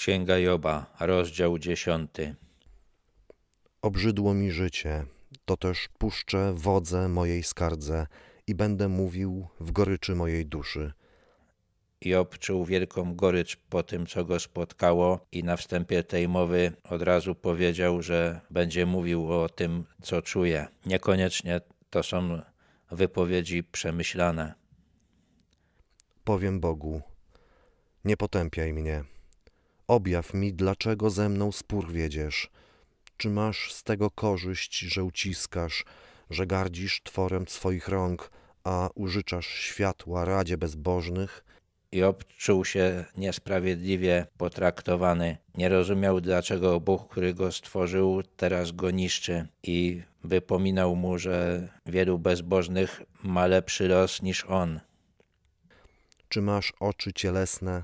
Księga Joba, rozdział dziesiąty. Obrzydło mi życie, to też puszczę wodze mojej skardze i będę mówił w goryczy mojej duszy. Job czuł wielką gorycz po tym, co go spotkało, i na wstępie tej mowy od razu powiedział, że będzie mówił o tym, co czuje. Niekoniecznie to są wypowiedzi przemyślane. Powiem Bogu: Nie potępiaj mnie. Objaw mi, dlaczego ze mną spór wiedziesz. Czy masz z tego korzyść, że uciskasz, że gardzisz tworem swoich rąk, a użyczasz światła radzie bezbożnych? Job czuł się niesprawiedliwie potraktowany. Nie rozumiał, dlaczego Bóg, który go stworzył, teraz go niszczy i wypominał mu, że wielu bezbożnych ma lepszy los niż on. Czy masz oczy cielesne?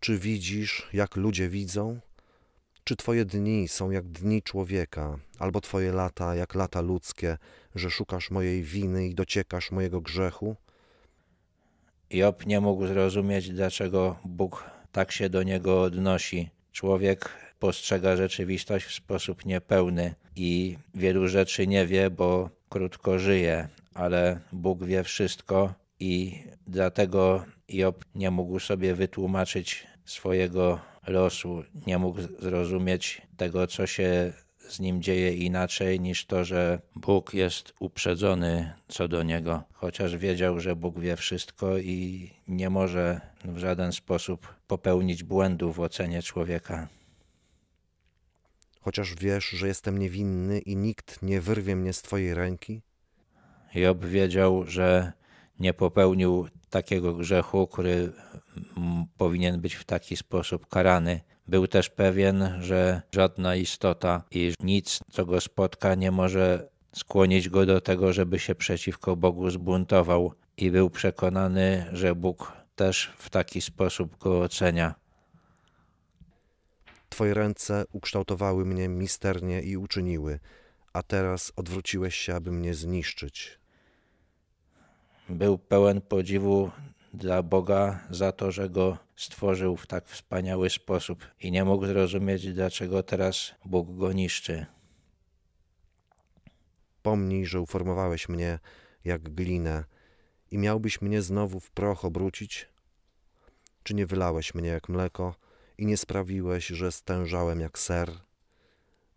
Czy widzisz, jak ludzie widzą? Czy twoje dni są jak dni człowieka, albo twoje lata jak lata ludzkie, że szukasz mojej winy i dociekasz mojego grzechu? Job nie mógł zrozumieć, dlaczego Bóg tak się do niego odnosi. Człowiek postrzega rzeczywistość w sposób niepełny i wielu rzeczy nie wie, bo krótko żyje, ale Bóg wie wszystko i dlatego Job nie mógł sobie wytłumaczyć swojego losu, nie mógł zrozumieć tego, co się z nim dzieje inaczej niż to, że Bóg jest uprzedzony co do niego, chociaż wiedział, że Bóg wie wszystko i nie może w żaden sposób popełnić błędu w ocenie człowieka. Chociaż wiesz, że jestem niewinny i nikt nie wyrwie mnie z twojej ręki? Job wiedział, że nie popełnił takiego grzechu, który powinien być w taki sposób karany. Był też pewien, że żadna istota i nic, co go spotka, nie może skłonić go do tego, żeby się przeciwko Bogu zbuntował, i był przekonany, że Bóg też w taki sposób go ocenia. Twoje ręce ukształtowały mnie misternie i uczyniły, a teraz odwróciłeś się, aby mnie zniszczyć. Był pełen podziwu dla Boga za to, że go stworzył w tak wspaniały sposób i nie mógł zrozumieć, dlaczego teraz Bóg go niszczy. Pomnij, że uformowałeś mnie jak glinę i miałbyś mnie znowu w proch obrócić? Czy nie wylałeś mnie jak mleko i nie sprawiłeś, że stężałem jak ser?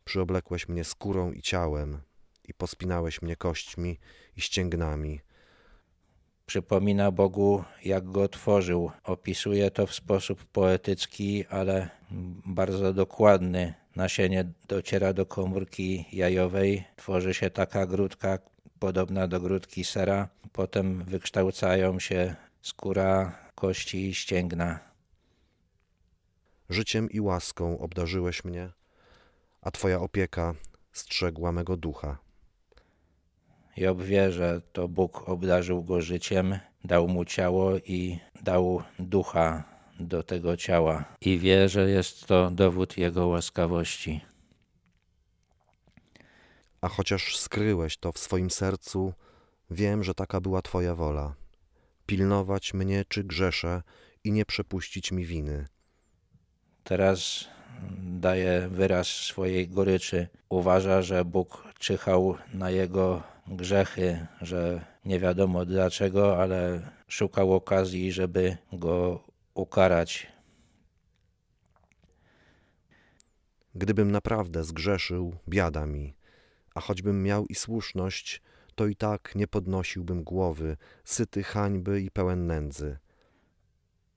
Przyoblekłeś mnie skórą i ciałem i pospinałeś mnie kośćmi i ścięgnami przypomina Bogu, jak go tworzył. Opisuje to w sposób poetycki, ale bardzo dokładny. Nasienie dociera do komórki jajowej, tworzy się taka grudka podobna do grudki sera, potem wykształcają się skóra, kości i ścięgna. Życiem i łaską obdarzyłeś mnie, a Twoja opieka strzegła mego ducha. Job wie, że to Bóg obdarzył go życiem, dał mu ciało i dał ducha do tego ciała. I wie, że jest to dowód Jego łaskawości. A chociaż skryłeś to w swoim sercu, wiem, że taka była Twoja wola. Pilnować mnie, czy grzeszę i nie przepuścić mi winy. Teraz daje wyraz swojej goryczy. Uważa, że Bóg czyhał na jego grzechy, że nie wiadomo dlaczego, ale szukał okazji, żeby go ukarać. Gdybym naprawdę zgrzeszył, biada mi, a choćbym miał i słuszność, to i tak nie podnosiłbym głowy, syty hańby i pełen nędzy.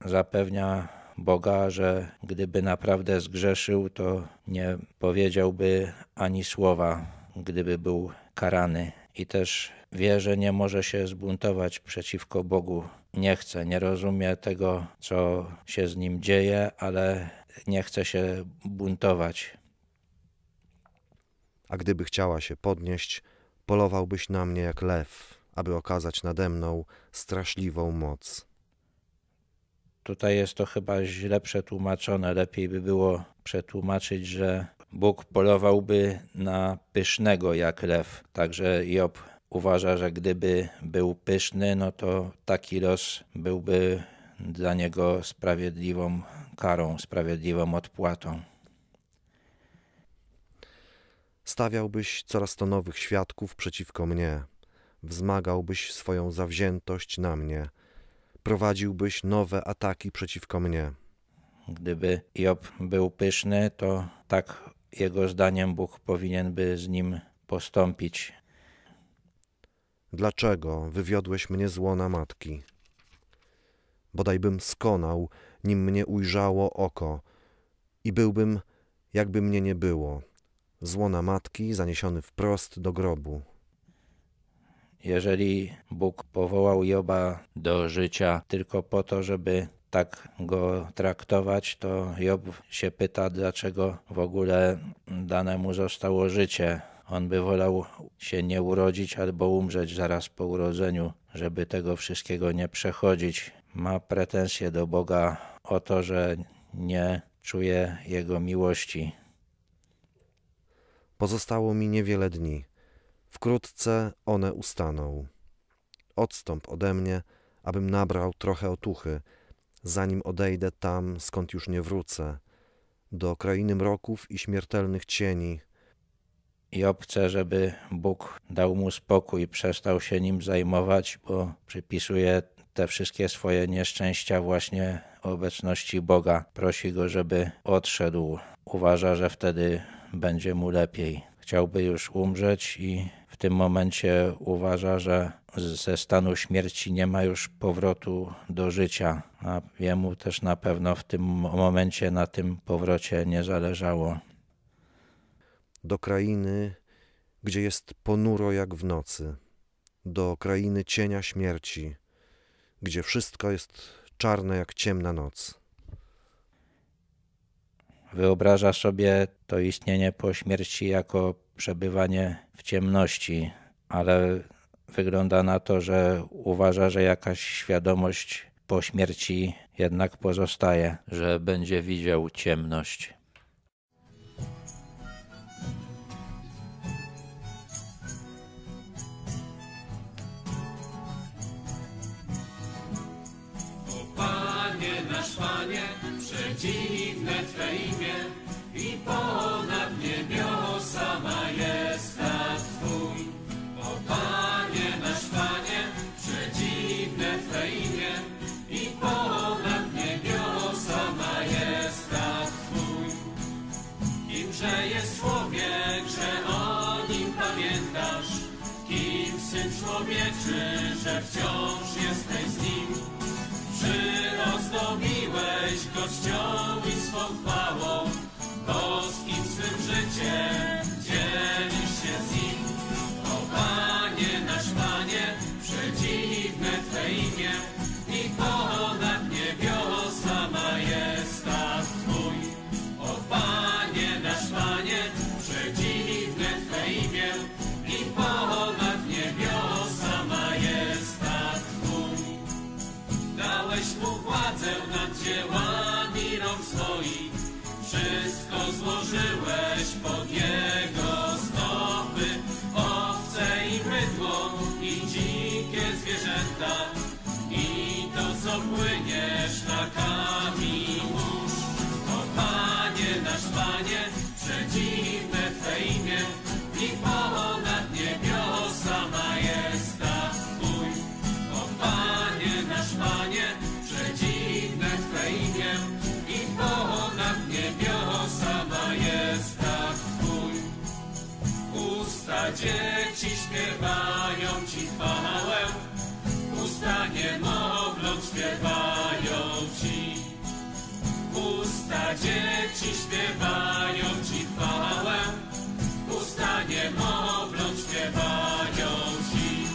Zapewnia Boga, że gdyby naprawdę zgrzeszył, to nie powiedziałby ani słowa, gdyby był karany i też wie, że nie może się zbuntować przeciwko Bogu. Nie chce, nie rozumie tego, co się z nim dzieje, ale nie chce się buntować. A gdyby chciała się podnieść, polowałbyś na mnie jak lew, aby okazać nade mną straszliwą moc. Tutaj jest to chyba źle przetłumaczone. Lepiej by było przetłumaczyć, że Bóg polowałby na pysznego jak lew. Także Job uważa, że gdyby był pyszny, no to taki los byłby dla niego sprawiedliwą karą, sprawiedliwą odpłatą. Stawiałbyś coraz to nowych świadków przeciwko mnie, wzmagałbyś swoją zawziętość na mnie, prowadziłbyś nowe ataki przeciwko mnie. Gdyby Job był pyszny, to tak jego zdaniem Bóg powinien by z nim postąpić. Dlaczego wywiodłeś mnie z łona matki? Bodajbym skonał, nim mnie ujrzało oko, i byłbym, jakby mnie nie było, z łona matki zaniesiony wprost do grobu. Jeżeli Bóg powołał Joba do życia tylko po to, żeby tak go traktować, to Job się pyta, dlaczego w ogóle dane mu zostało życie. On by wolał się nie urodzić albo umrzeć zaraz po urodzeniu, żeby tego wszystkiego nie przechodzić. Ma pretensje do Boga o to, że nie czuje Jego miłości. Pozostało mi niewiele dni. Wkrótce one ustaną. Odstąp ode mnie, abym nabrał trochę otuchy, zanim odejdę tam, skąd już nie wrócę, do krainy mroków i śmiertelnych cieni. Job chce, żeby Bóg dał mu spokój, przestał się nim zajmować, bo przypisuje te wszystkie swoje nieszczęścia właśnie obecności Boga. Prosi go, żeby odszedł. Uważa, że wtedy będzie mu lepiej. Chciałby już umrzeć i w tym momencie uważa, że ze stanu śmierci nie ma już powrotu do życia, a jemu też na pewno w tym momencie na tym powrocie nie zależało. Do krainy, gdzie jest ponuro jak w nocy, do krainy cienia śmierci, gdzie wszystko jest czarne jak ciemna noc. Wyobraża sobie to istnienie po śmierci jako przebywanie w ciemności, ale wygląda na to, że uważa, że jakaś świadomość po śmierci jednak pozostaje, że będzie widział ciemność. Przedziwne Twe imię i ponad niebiosa despompało i dzikie zwierzęta i to, co płynie szlakami mórz. O Panie, nasz Panie, przedziwne Twe imię i ponad niebiosa majestat Twój. O Panie, nasz Panie, przedziwne Twe imię i ponad niebiosa majestat Twój. Usta dzieci dzieci śpiewają Ci chwałę, usta niemowląt śpiewają Ci.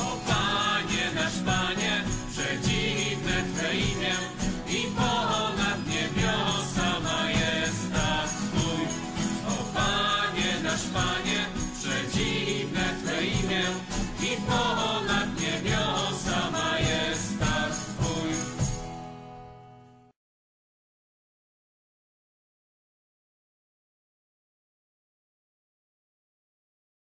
O Panie, nasz Panie, przedziwne Twe imię i ponad niebiosa majestat Twój. O Panie, nasz Panie, przedziwne Twe imię i ponad